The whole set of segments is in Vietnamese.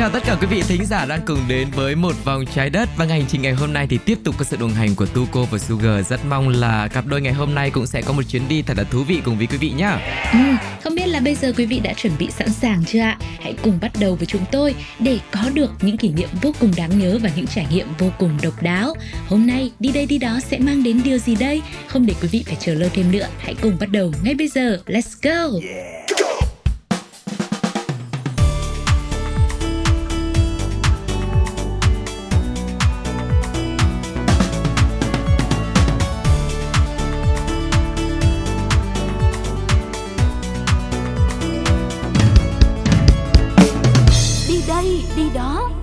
chào tất cả quý vị thính giả đang cùng đến với một vòng trái đất và hành trình ngày hôm nay thì tiếp tục có sự đồng hành của Tuko và Sugar. Rất mong là cặp đôi ngày hôm nay cũng sẽ có một chuyến đi thật là thú vị cùng với quý vị nhá. Ừ, không biết là bây giờ quý vị đã chuẩn bị sẵn sàng chưa ạ? Hãy cùng bắt đầu với chúng tôi để có được những kỷ niệm vô cùng đáng nhớ và những trải nghiệm vô cùng độc đáo. Hôm nay đi đây đi đó sẽ mang đến điều gì đây? Không để quý vị phải chờ lâu thêm nữa, hãy cùng bắt đầu ngay bây giờ. Let's go! Đi đây, đi đó.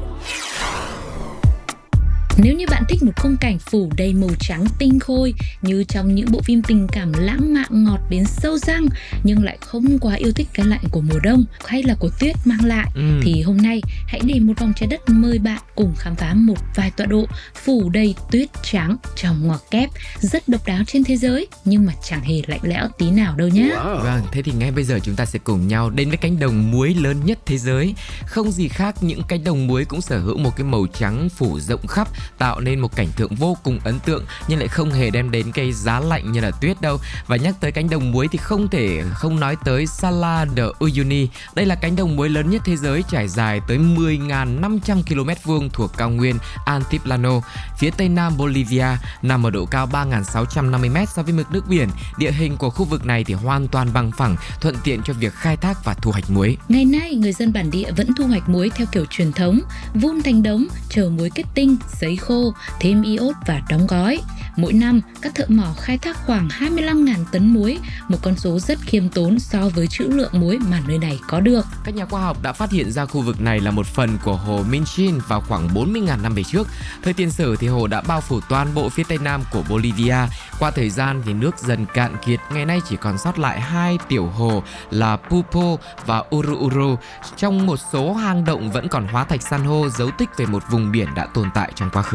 Nếu như bạn thích một khung cảnh phủ đầy màu trắng tinh khôi như trong những bộ phim tình cảm lãng mạn ngọt đến sâu răng nhưng lại không quá yêu thích cái lạnh của mùa đông hay là của tuyết mang lại Ừ. thì hôm nay hãy để một vòng trái đất mời bạn cùng khám phá một vài tọa độ phủ đầy tuyết trắng trong ngoặc kép rất độc đáo trên thế giới nhưng mà chẳng hề lạnh lẽo tí nào đâu nhé. Vâng, thế thì ngay bây giờ chúng ta sẽ cùng nhau đến với cánh đồng muối lớn nhất thế giới. Không gì khác những cánh đồng muối cũng sở hữu một cái màu trắng phủ rộng khắp, tạo nên một cảnh tượng vô cùng ấn tượng nhưng lại không hề đem đến cái giá lạnh như là tuyết đâu. Và nhắc tới cánh đồng muối thì không thể không nói tới Sala de Uyuni. Đây là cánh đồng muối lớn nhất thế giới trải dài tới 10.500 km vuông thuộc cao nguyên Antiplano phía tây nam Bolivia, nằm ở độ cao 3.650 m so với mực nước biển. Địa hình của khu vực này thì hoàn toàn bằng phẳng, thuận tiện cho việc khai thác và thu hoạch muối. Ngày nay, người dân bản địa vẫn thu hoạch muối theo kiểu truyền thống, vun thành đống, chờ muối kết tinh, sấy khô, thêm iốt và đóng gói. Mỗi năm, các thợ mỏ khai thác khoảng 25.000 tấn muối, một con số rất khiêm tốn so với trữ lượng muối mà nơi này có được. Các nhà khoa học đã phát hiện ra khu vực này là một phần của hồ Minchin vào khoảng 40.000 năm về trước. Thời tiền sử thì hồ đã bao phủ toàn bộ phía tây nam của Bolivia. Qua thời gian thì nước dần cạn kiệt, ngày nay chỉ còn sót lại hai tiểu hồ là Pupo và Uruuru. Trong một số hang động vẫn còn hóa thạch san hô dấu tích về một vùng biển đã tồn tại trong quá khứ.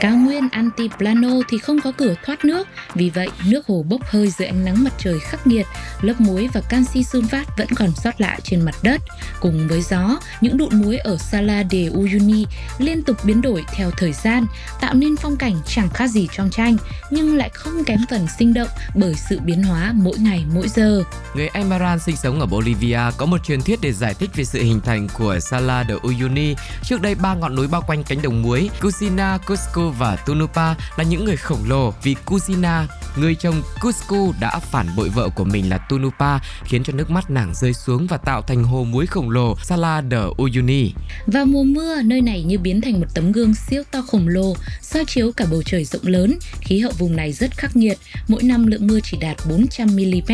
Cao nguyên Altiplano thì không có cửa thoát nước, vì vậy nước hồ bốc hơi dưới ánh nắng mặt trời khắc nghiệt, lớp muối và canxi sunfat vẫn còn sót lại trên mặt đất. Cùng với gió, những đụn muối ở Sala de Uyuni liên tục biến đổi theo thời gian, tạo nên phong cảnh chẳng khác gì trong tranh, nhưng lại không kém phần sinh động bởi sự biến hóa mỗi ngày mỗi giờ. Người Aymaran sinh sống ở Bolivia có một truyền thuyết để giải thích về sự hình thành của Sala de Uyuni. Trước đây ba ngọn núi bao quanh cánh đồng muối, Cusina, Cusco và Tunupa là những người khổng lồ vì Cusina, người chồng Cusco đã phản bội vợ của mình là Tunupa khiến cho nước mắt nàng rơi xuống và tạo thành hồ muối khổng lồ Sala de Uyuni. Vào mùa mưa, nơi này như biến thành một tấm gương siêu to khổng lồ, soi chiếu cả bầu trời rộng lớn. Khí hậu vùng này rất khắc nghiệt, mỗi năm lượng mưa chỉ đạt 400 mm.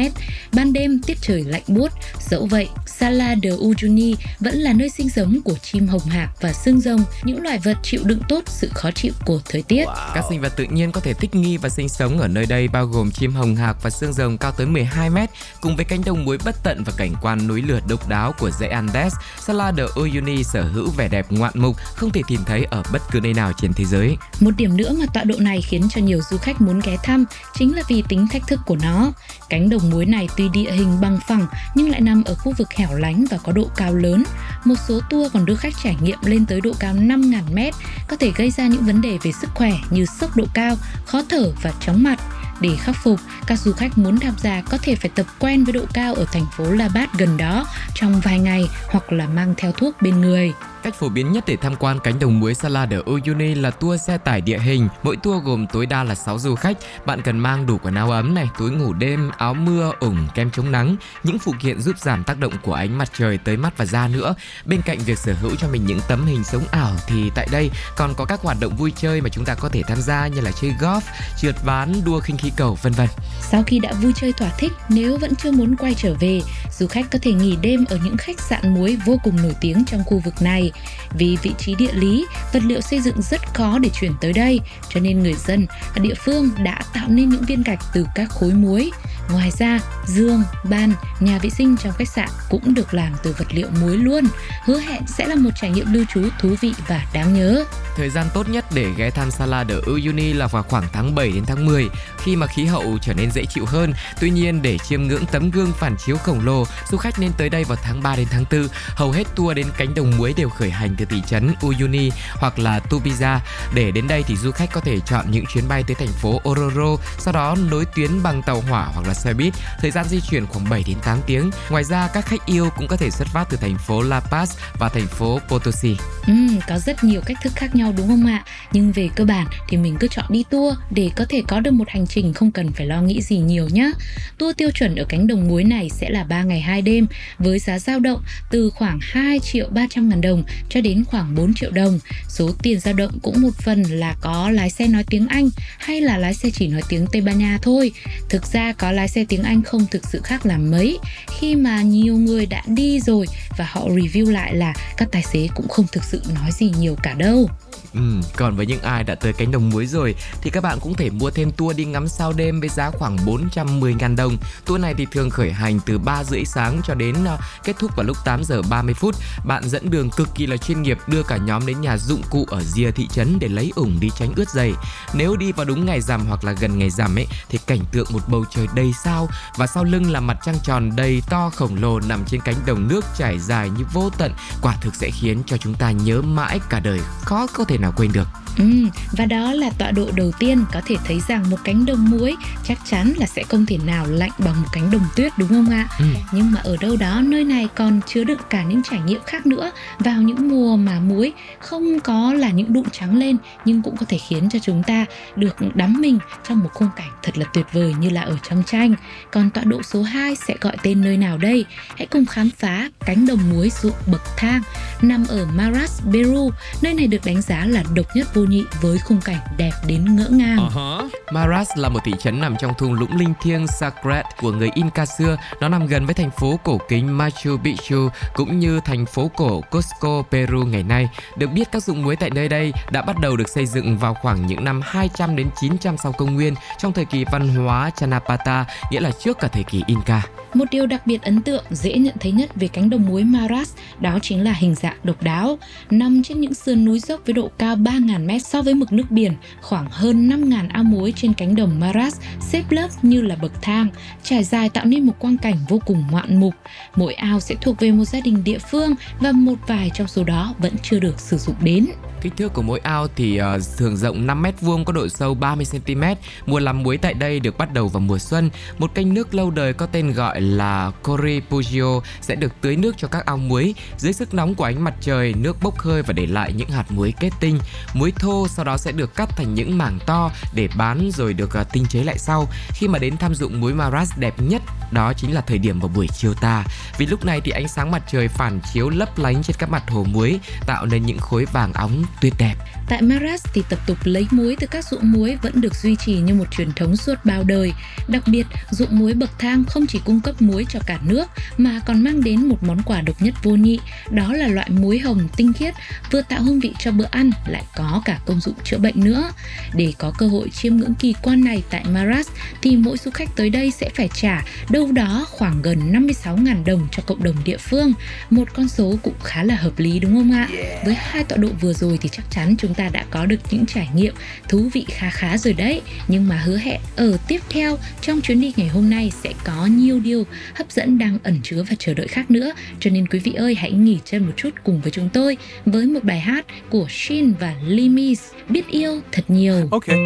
Ban đêm tiết trời lạnh buốt. Dẫu vậy, Sala de Uyuni vẫn là nơi sinh sống của chim hồng hạc và xương rồng, những loài vật chịu đựng tốt sự khó chịu của thời tiết. Các sinh vật tự nhiên có thể thích nghi và sinh sống ở nơi đây bao gồm chim hồng hạc và xương rồng cao tới 12 mét cùng với cánh đồng muối bất tận và cảnh quan núi lửa độc đáo của dãy Andes. Sala de Uyuni sở hữu vẻ đẹp ngoạn mục không thể tìm thấy ở bất cứ nơi nào trên thế giới. Một điểm nữa mà tọa độ này khiến cho nhiều du khách muốn ghé thăm chính là vì tính thách thức của nó. Cánh đồng muối này tuy địa hình bằng phẳng nhưng lại nằm ở khu vực hẻo lánh và có độ cao lớn. Một số tour còn đưa khách trải nghiệm lên tới độ cao 5.000 mét, có thể gây ra những vấn đề về sức khỏe như sốc độ cao, khó thở và chóng mặt. Để khắc phục, các du khách muốn tham gia có thể phải tập quen với độ cao ở thành phố La Bát gần đó trong vài ngày hoặc là mang theo thuốc bên người. Cách phổ biến nhất để tham quan cánh đồng muối Salad ở Uyuni là tour xe tải địa hình. Mỗi tour gồm tối đa là 6 du khách. Bạn cần mang đủ quần áo ấm này, túi ngủ đêm, áo mưa, ủng, kem chống nắng, những phụ kiện giúp giảm tác động của ánh mặt trời tới mắt và da nữa. Bên cạnh việc sở hữu cho mình những tấm hình sống ảo thì tại đây còn có các hoạt động vui chơi mà chúng ta có thể tham gia như là chơi golf, trượt ván, đua khinh khí cầu vân vân. Sau khi đã vui chơi thỏa thích, nếu vẫn chưa muốn quay trở về, du khách có thể nghỉ đêm ở những khách sạn muối vô cùng nổi tiếng trong khu vực này. Vì vị trí địa lý, vật liệu xây dựng rất khó để chuyển tới đây, cho nên người dân ở địa phương đã tạo nên những viên gạch từ các khối muối. Ngoài ra, giường, ban, nhà vệ sinh trong khách sạn cũng được làm từ vật liệu muối luôn. Hứa hẹn sẽ là một trải nghiệm lưu trú thú vị và đáng nhớ. Thời gian tốt nhất để ghé thăm Sala ở Uyuni là vào khoảng tháng 7 đến tháng 10 khi mà khí hậu trở nên dễ chịu hơn. Tuy nhiên để chiêm ngưỡng tấm gương phản chiếu khổng lồ, du khách nên tới đây vào tháng 3 đến tháng 4. Hầu hết tour đến cánh đồng muối đều khởi hành từ thị trấn Uyuni hoặc là Tubiza. Để đến đây thì du khách có thể chọn những chuyến bay tới thành phố Ororo, sau đó nối tuyến bằng tàu hỏa hoặc là xe buýt. Thời gian di chuyển khoảng 7 đến 8 tiếng. Ngoài ra các khách yêu cũng có thể xuất phát từ thành phố La Paz và thành phố Potosi. Ừ, có rất nhiều cách thức khác nhau đúng không ạ? Nhưng về cơ bản thì mình cứ chọn đi tour để có thể có được một hành trình không cần phải lo nghĩ gì nhiều nhé. Tour tiêu chuẩn ở cánh đồng muối này sẽ là 3 ngày 2 đêm với giá dao động từ khoảng 2 triệu 300 ngàn đồng cho đến khoảng 4 triệu đồng. Số tiền dao động cũng một phần là có lái xe nói tiếng Anh hay là lái xe chỉ nói tiếng Tây Ban Nha thôi. Thực ra có lái xe tiếng Anh không thực sự khác là mấy khi mà nhiều người đã đi rồi và họ review lại là các tài xế cũng không thực sự nói gì nhiều cả đâu. Ừ, còn với những ai đã tới cánh đồng muối rồi thì các bạn cũng thể mua thêm tour đi ngắm sao đêm với giá khoảng 410.000 đồng. Tour này thì thường khởi hành từ 3 rưỡi sáng cho đến uh, kết thúc vào lúc 8 giờ 30 phút. Bạn dẫn đường cực kỳ là chuyên nghiệp đưa cả nhóm đến nhà dụng cụ ở rìa thị trấn để lấy ủng đi tránh ướt giày. Nếu đi vào đúng ngày rằm hoặc là gần ngày rằm ấy thì cảnh tượng một bầu trời đầy sao và sau lưng là mặt trăng tròn đầy to khổng lồ nằm trên cánh đồng nước trải dài như vô tận quả thực sẽ khiến cho chúng ta nhớ mãi cả đời khó có thể nào quên được. Ừ, và đó là tọa độ đầu tiên có thể thấy rằng một cánh đồng muối chắc chắn là sẽ không thể nào lạnh bằng một cánh đồng tuyết đúng không ạ? Ừ. Nhưng mà ở đâu đó nơi này còn chứa đựng cả những trải nghiệm khác nữa vào những mùa mà muối không có là những đụn trắng lên nhưng cũng có thể khiến cho chúng ta được đắm mình trong một khung cảnh thật là tuyệt vời như là ở trong tranh. Còn tọa độ số 2 sẽ gọi tên nơi nào đây? Hãy cùng khám phá cánh đồng muối ruộng bậc thang nằm ở Maras, Peru. Nơi này được đánh giá là độc nhất vô nhị với khung cảnh đẹp đến ngỡ ngàng. Uh-huh. Maras là một thị trấn nằm trong thung lũng linh thiêng Sacred của người Inca xưa. Nó nằm gần với thành phố cổ kính Machu Picchu cũng như thành phố cổ Cusco, Peru ngày nay. Được biết các dụng muối tại nơi đây đã bắt đầu được xây dựng vào khoảng những năm 200 đến 900 sau công nguyên trong thời kỳ văn hóa Chanapata, nghĩa là trước cả thời kỳ Inca. Một điều đặc biệt ấn tượng dễ nhận thấy nhất về cánh đồng muối Maras đó chính là hình dạng độc đáo. Nằm trên những sườn núi dốc với độ độ cao 3.000 mét so với mực nước biển, khoảng hơn 5.000 ao muối trên cánh đồng Maras xếp lớp như là bậc thang, trải dài tạo nên một quang cảnh vô cùng ngoạn mục. Mỗi ao sẽ thuộc về một gia đình địa phương và một vài trong số đó vẫn chưa được sử dụng đến. Kích thước của mỗi ao thì uh, thường rộng 5 mét vuông có độ sâu 30 cm. Mùa làm muối tại đây được bắt đầu vào mùa xuân. Một kênh nước lâu đời có tên gọi là Corripugio sẽ được tưới nước cho các ao muối. Dưới sức nóng của ánh mặt trời, nước bốc hơi và để lại những hạt muối kết tinh. Muối thô sau đó sẽ được cắt thành những mảng to để bán rồi được à, tinh chế lại sau. Khi mà đến tham dụng muối Maras đẹp nhất đó chính là thời điểm vào buổi chiều tà. Vì lúc này thì ánh sáng mặt trời phản chiếu lấp lánh trên các mặt hồ muối tạo nên những khối vàng óng tuyệt đẹp. Tại Maras thì tập tục lấy muối từ các ruộng muối vẫn được duy trì như một truyền thống suốt bao đời. Đặc biệt, ruộng muối bậc thang không chỉ cung cấp muối cho cả nước mà còn mang đến một món quà độc nhất vô nhị, đó là loại muối hồng tinh khiết vừa tạo hương vị cho bữa ăn lại có cả công dụng chữa bệnh nữa. Để có cơ hội chiêm ngưỡng kỳ quan này tại Maras thì mỗi du khách tới đây sẽ phải trả đâu đó khoảng gần 56.000 đồng cho cộng đồng địa phương. Một con số cũng khá là hợp lý đúng không ạ? Với hai tọa độ vừa rồi thì chắc chắn chúng ta đã có được những trải nghiệm thú vị khá khá rồi đấy. Nhưng mà hứa hẹn ở tiếp theo trong chuyến đi ngày hôm nay sẽ có nhiều điều hấp dẫn đang ẩn chứa và chờ đợi khác nữa. Cho nên quý vị ơi hãy nghỉ chân một chút cùng với chúng tôi với một bài hát của Shin và Limis biết yêu thật nhiều. Okay.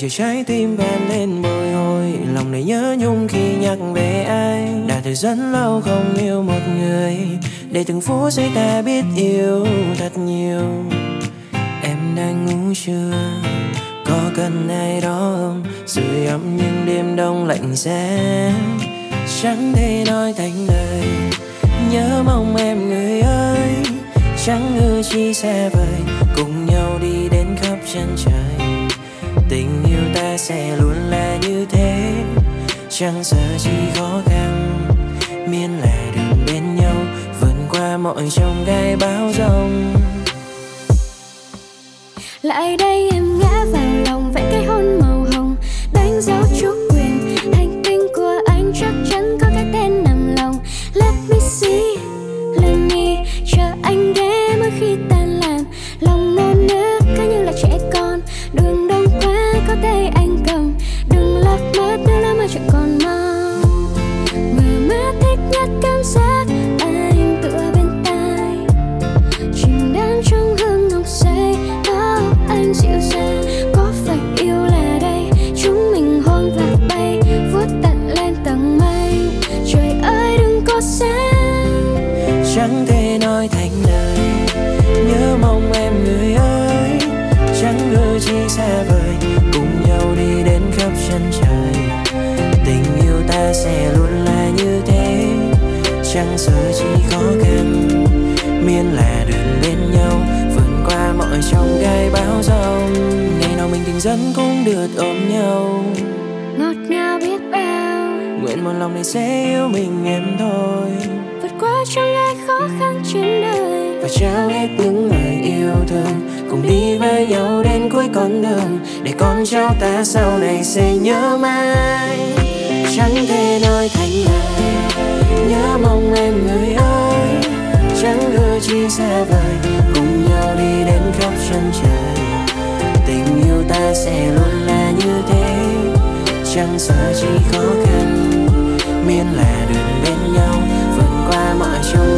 chiều trái tim bạn lên bồi hồi lòng này nhớ nhung khi nhắc về ai đã thời gian lâu không yêu một người để từng phút giây ta biết yêu thật nhiều. Em đang ngủ chưa? Có cần ai đó không? Sưởi ấm những đêm đông lạnh giá. Chẳng thể nói thành lời. Nhớ mong em người ơi. Chẳng ngờ chi xa vời. Cùng nhau đi đến khắp chân trời. Tình yêu ta sẽ luôn là như thế. Chẳng sợ chi khó khăn. Miễn là mọi trong gai bão giông lại đây em ngã vào lòng vẽ cái hôn màu hồng, đánh dấu chúc. Chẳng sợ chi khó khăn miễn là đường bên nhau vượt qua mọi trong gai bão giông ngày nào mình tình dẫn cũng được ôm nhau. Ngọt ngào biết bao. Nguyện một lòng này sẽ yêu mình em thôi. Vượt qua cho ai khó khăn trên đời. Và trao hết những lời yêu thương. Cùng đi với nhau đến cuối con đường. Để con cháu ta sau này sẽ nhớ mãi. Chẳng thể nói thành lời nhớ mong em người ơi. Chẳng hứa chi xa vời, cùng nhau đi đến khắp chân trời tình yêu ta sẽ luôn là như thế. Chẳng sợ chi khó khăn, miễn là đường bên nhau, vượt qua mọi chông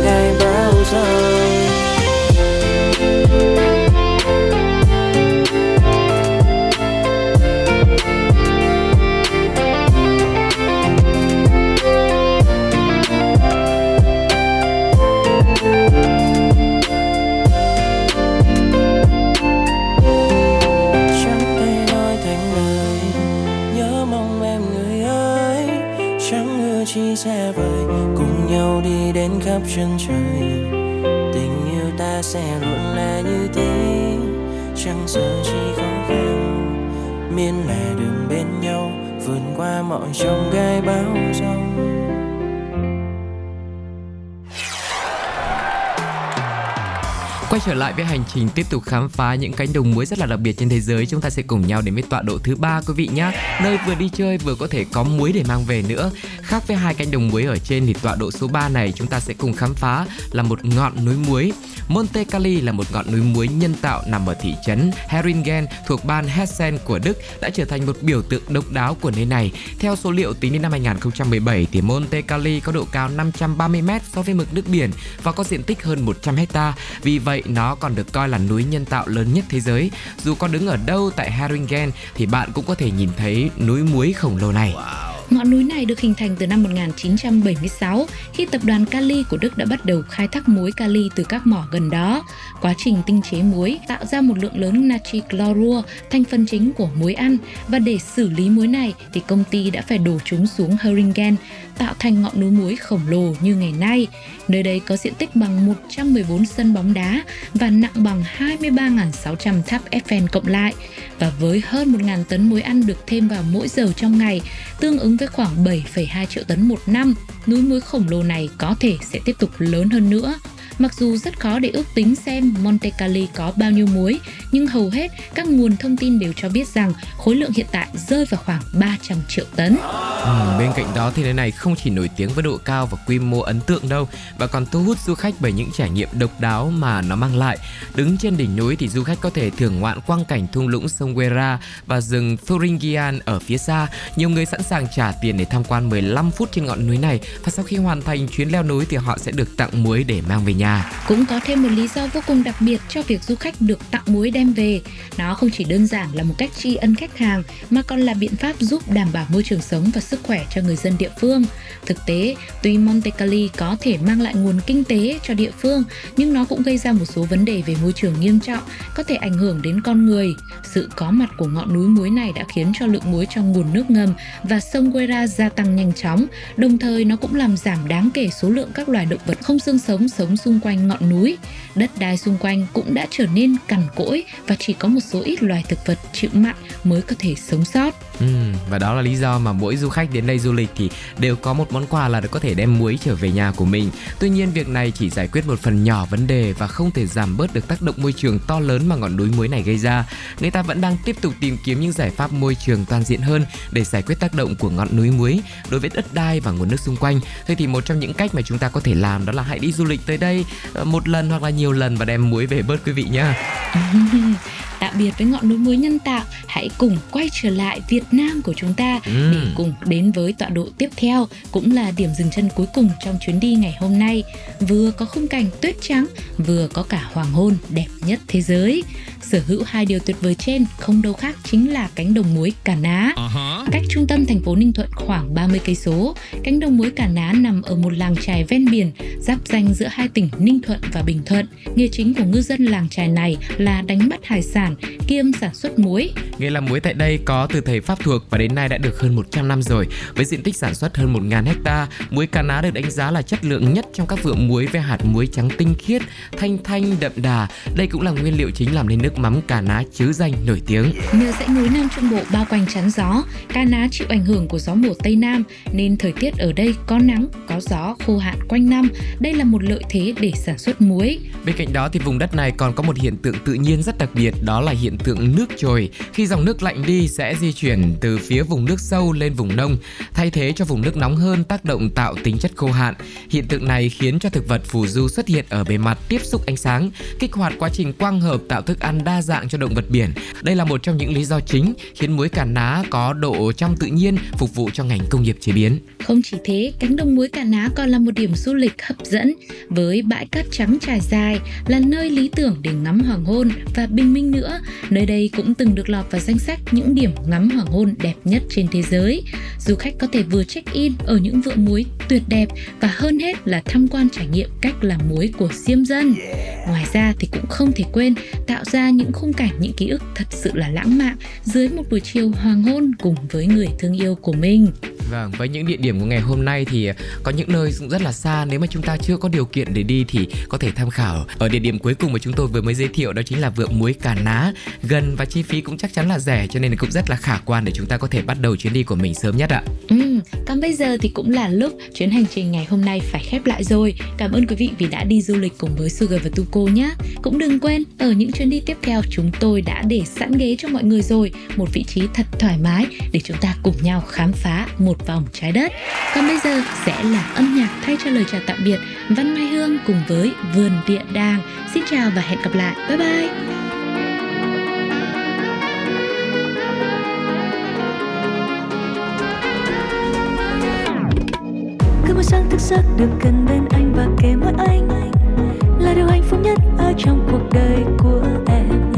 xa vời, cùng nhau đi đến khắp chân trời. Tình yêu ta sẽ luôn là như thế. Chẳng sợ chi khó khăn miễn là đường bên nhau, vượt qua mọi trông gai bão giông Quay trở lại với hành trình tiếp tục khám phá những cánh đồng muối rất là đặc biệt trên thế giới, chúng ta sẽ cùng nhau đến với tọa độ thứ ba quý vị nhé. Nơi vừa đi chơi vừa có thể có muối để mang về nữa. Khác với hai cánh đồng muối ở trên thì tọa độ số 3 này chúng ta sẽ cùng khám phá là một ngọn núi muối. Monte Cali là một ngọn núi muối nhân tạo nằm ở thị trấn Heringen thuộc bang Hessen của Đức đã trở thành một biểu tượng độc đáo của nơi này. Theo số liệu tính đến năm 2017 thì Monte Cali có độ cao 530 m so với mực nước biển và có diện tích hơn 100 hecta. Vì vậy nó còn được coi là núi nhân tạo lớn nhất thế giới. Dù có đứng ở đâu tại Heringen thì bạn cũng có thể nhìn thấy núi muối khổng lồ này. Ngọn núi này được hình thành từ năm 1976 khi tập đoàn Kali của Đức đã bắt đầu khai thác muối kali từ các mỏ gần đó. Quá trình tinh chế muối tạo ra một lượng lớn natri chlorua, thành phần chính của muối ăn và để xử lý muối này thì công ty đã phải đổ chúng xuống Heringen, tạo thành ngọn núi muối khổng lồ như ngày nay. Nơi đây có diện tích bằng 114 sân bóng đá và nặng bằng 23.600 tháp Eiffel cộng lại. Và với hơn 1.000 tấn muối ăn được thêm vào mỗi giờ trong ngày, tương ứng với khoảng 7,2 triệu tấn một năm, núi muối khổng lồ này có thể sẽ tiếp tục lớn hơn nữa. Mặc dù rất khó để ước tính xem Monte có bao nhiêu muối, nhưng hầu hết các nguồn thông tin đều cho biết rằng khối lượng hiện tại rơi vào khoảng 300 triệu tấn. Ừ, bên cạnh đó thì nơi này không chỉ nổi tiếng với độ cao và quy mô ấn tượng đâu và còn thu hút du khách bởi những trải nghiệm độc đáo mà nó mang lại. Đứng trên đỉnh núi thì du khách có thể thưởng ngoạn quang cảnh thung lũng sông Guera và rừng Thuringian ở phía xa. Nhiều người sẵn sàng trả tiền để tham quan 15 phút trên ngọn núi này và sau khi hoàn thành chuyến leo núi thì họ sẽ được tặng muối để mang về nhà nhà. Cũng có thêm một lý do vô cùng đặc biệt cho việc du khách được tặng muối đem về. Nó không chỉ đơn giản là một cách tri ân khách hàng mà còn là biện pháp giúp đảm bảo môi trường sống và sức khỏe cho người dân địa phương. Thực tế, tuy Monte Cali có thể mang lại nguồn kinh tế cho địa phương, nhưng nó cũng gây ra một số vấn đề về môi trường nghiêm trọng, có thể ảnh hưởng đến con người. Sự có mặt của ngọn núi muối này đã khiến cho lượng muối trong nguồn nước ngầm và sông Guera gia tăng nhanh chóng, đồng thời nó cũng làm giảm đáng kể số lượng các loài động vật không xương sống sống xung quanh ngọn núi. Đất đai xung quanh cũng đã trở nên cằn cỗi và chỉ có một số ít loài thực vật chịu mặn mới có thể sống sót. Ừ, và đó là lý do mà mỗi du khách đến đây du lịch thì đều có một món quà là có thể đem muối trở về nhà của mình. Tuy nhiên việc này chỉ giải quyết một phần nhỏ vấn đề và không thể giảm bớt được tác động môi trường to lớn mà ngọn núi muối này gây ra. Người ta vẫn đang tiếp tục tìm kiếm những giải pháp môi trường toàn diện hơn để giải quyết tác động của ngọn núi muối đối với đất đai và nguồn nước xung quanh. Thế thì một trong những cách mà chúng ta có thể làm đó là hãy đi du lịch tới đây ờ, một lần hoặc là nhiều lần và đem muối về bớt quý vị nhá. tạm biệt với ngọn núi muối nhân tạo, hãy cùng quay trở lại Việt Nam của chúng ta Ừ. để cùng đến với tọa độ tiếp theo, cũng là điểm dừng chân cuối cùng trong chuyến đi ngày hôm nay. Vừa có khung cảnh tuyết trắng, vừa có cả hoàng hôn đẹp nhất thế giới. Sở hữu hai điều tuyệt vời trên không đâu khác chính là cánh đồng muối Cà Ná. Cách trung tâm thành phố Ninh Thuận khoảng 30 cây số, cánh đồng muối Cà Ná nằm ở một làng chài ven biển, giáp danh giữa hai tỉnh Ninh Thuận và Bình Thuận. Nghề chính của ngư dân làng chài này là đánh bắt hải sản kiêm sản xuất muối. Nghề làm muối tại đây có từ thời Pháp thuộc và đến nay đã được hơn 100 năm rồi. Với diện tích sản xuất hơn 1.000 hecta, muối Cà Ná được đánh giá là chất lượng nhất trong các vựa muối với hạt muối trắng tinh khiết, thanh thanh đậm đà. Đây cũng là nguyên liệu chính làm nên nước mắm Cà Ná chứa danh nổi tiếng. Nhờ dãy núi Nam Trung Bộ bao quanh chắn gió, Ca Ná chịu ảnh hưởng của gió mùa Tây Nam nên thời tiết ở đây có nắng, có gió, khô hạn quanh năm. Đây là một lợi thế để sản xuất muối. Bên cạnh đó thì vùng đất này còn có một hiện tượng tự nhiên rất đặc biệt đó là hiện tượng nước trồi. Khi dòng nước lạnh đi sẽ di chuyển từ phía vùng nước sâu lên vùng nông, thay thế cho vùng nước nóng hơn tác động tạo tính chất khô hạn. Hiện tượng này khiến cho thực vật phù du xuất hiện ở bề mặt tiếp xúc ánh sáng, kích hoạt quá trình quang hợp tạo thức ăn đa dạng cho động vật biển. Đây là một trong những lý do chính khiến muối cà ná có độ trong tự nhiên phục vụ cho ngành công nghiệp chế biến. Không chỉ thế, cánh đồng muối Cà Ná còn là một điểm du lịch hấp dẫn với bãi cát trắng trải dài là nơi lý tưởng để ngắm hoàng hôn và bình minh nữa. Nơi đây cũng từng được lọt vào danh sách những điểm ngắm hoàng hôn đẹp nhất trên thế giới. Du khách có thể vừa check-in ở những vựa muối tuyệt đẹp và hơn hết là tham quan trải nghiệm cách làm muối của diêm dân. Ngoài ra thì cũng không thể quên tạo ra những khung cảnh, những ký ức thật sự là lãng mạn dưới một buổi chiều hoàng hôn cùng với người thương yêu của mình. Vâng, với những địa điểm của ngày hôm nay thì có những nơi cũng rất là xa. Nếu mà chúng ta chưa có điều kiện để đi thì có thể tham khảo Ở địa điểm cuối cùng mà chúng tôi vừa mới giới thiệu đó chính là vựa muối Cà Ná. Gần và chi phí cũng chắc chắn là rẻ cho nên cũng rất là khả quan để chúng ta có thể bắt đầu chuyến đi của mình sớm nhất ạ. Ừ, còn bây giờ thì cũng là lúc chuyến hành trình ngày hôm nay phải khép lại rồi. Cảm ơn quý vị vì đã đi du lịch cùng với Sugar và Tuko nhé. Cũng đừng quên, ở những chuyến đi tiếp theo chúng tôi đã để sẵn ghế cho mọi người rồi, một vị trí thật thoải mái để chúng ta cùng nhau khám phá một vòng trái đất. Còn bây giờ sẽ là âm nhạc thay cho lời chào tạm biệt Văn Mai Hương cùng với Vườn Địa Đàng. Xin chào và hẹn gặp lại. Bye bye. Sáng thức giấc được gần bên anh và kề mỗi anh là điều hạnh phúc nhất ở trong cuộc đời của em.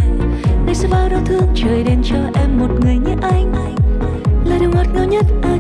Đây sẽ bao đau thương trời đến cho em một người như anh là điều ngọt ngào nhất ở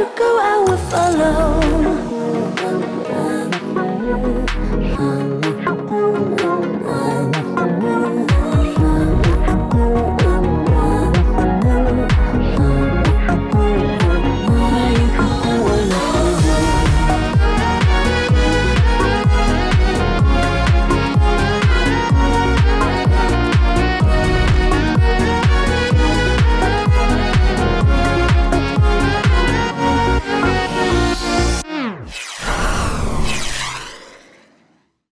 you go, I will follow.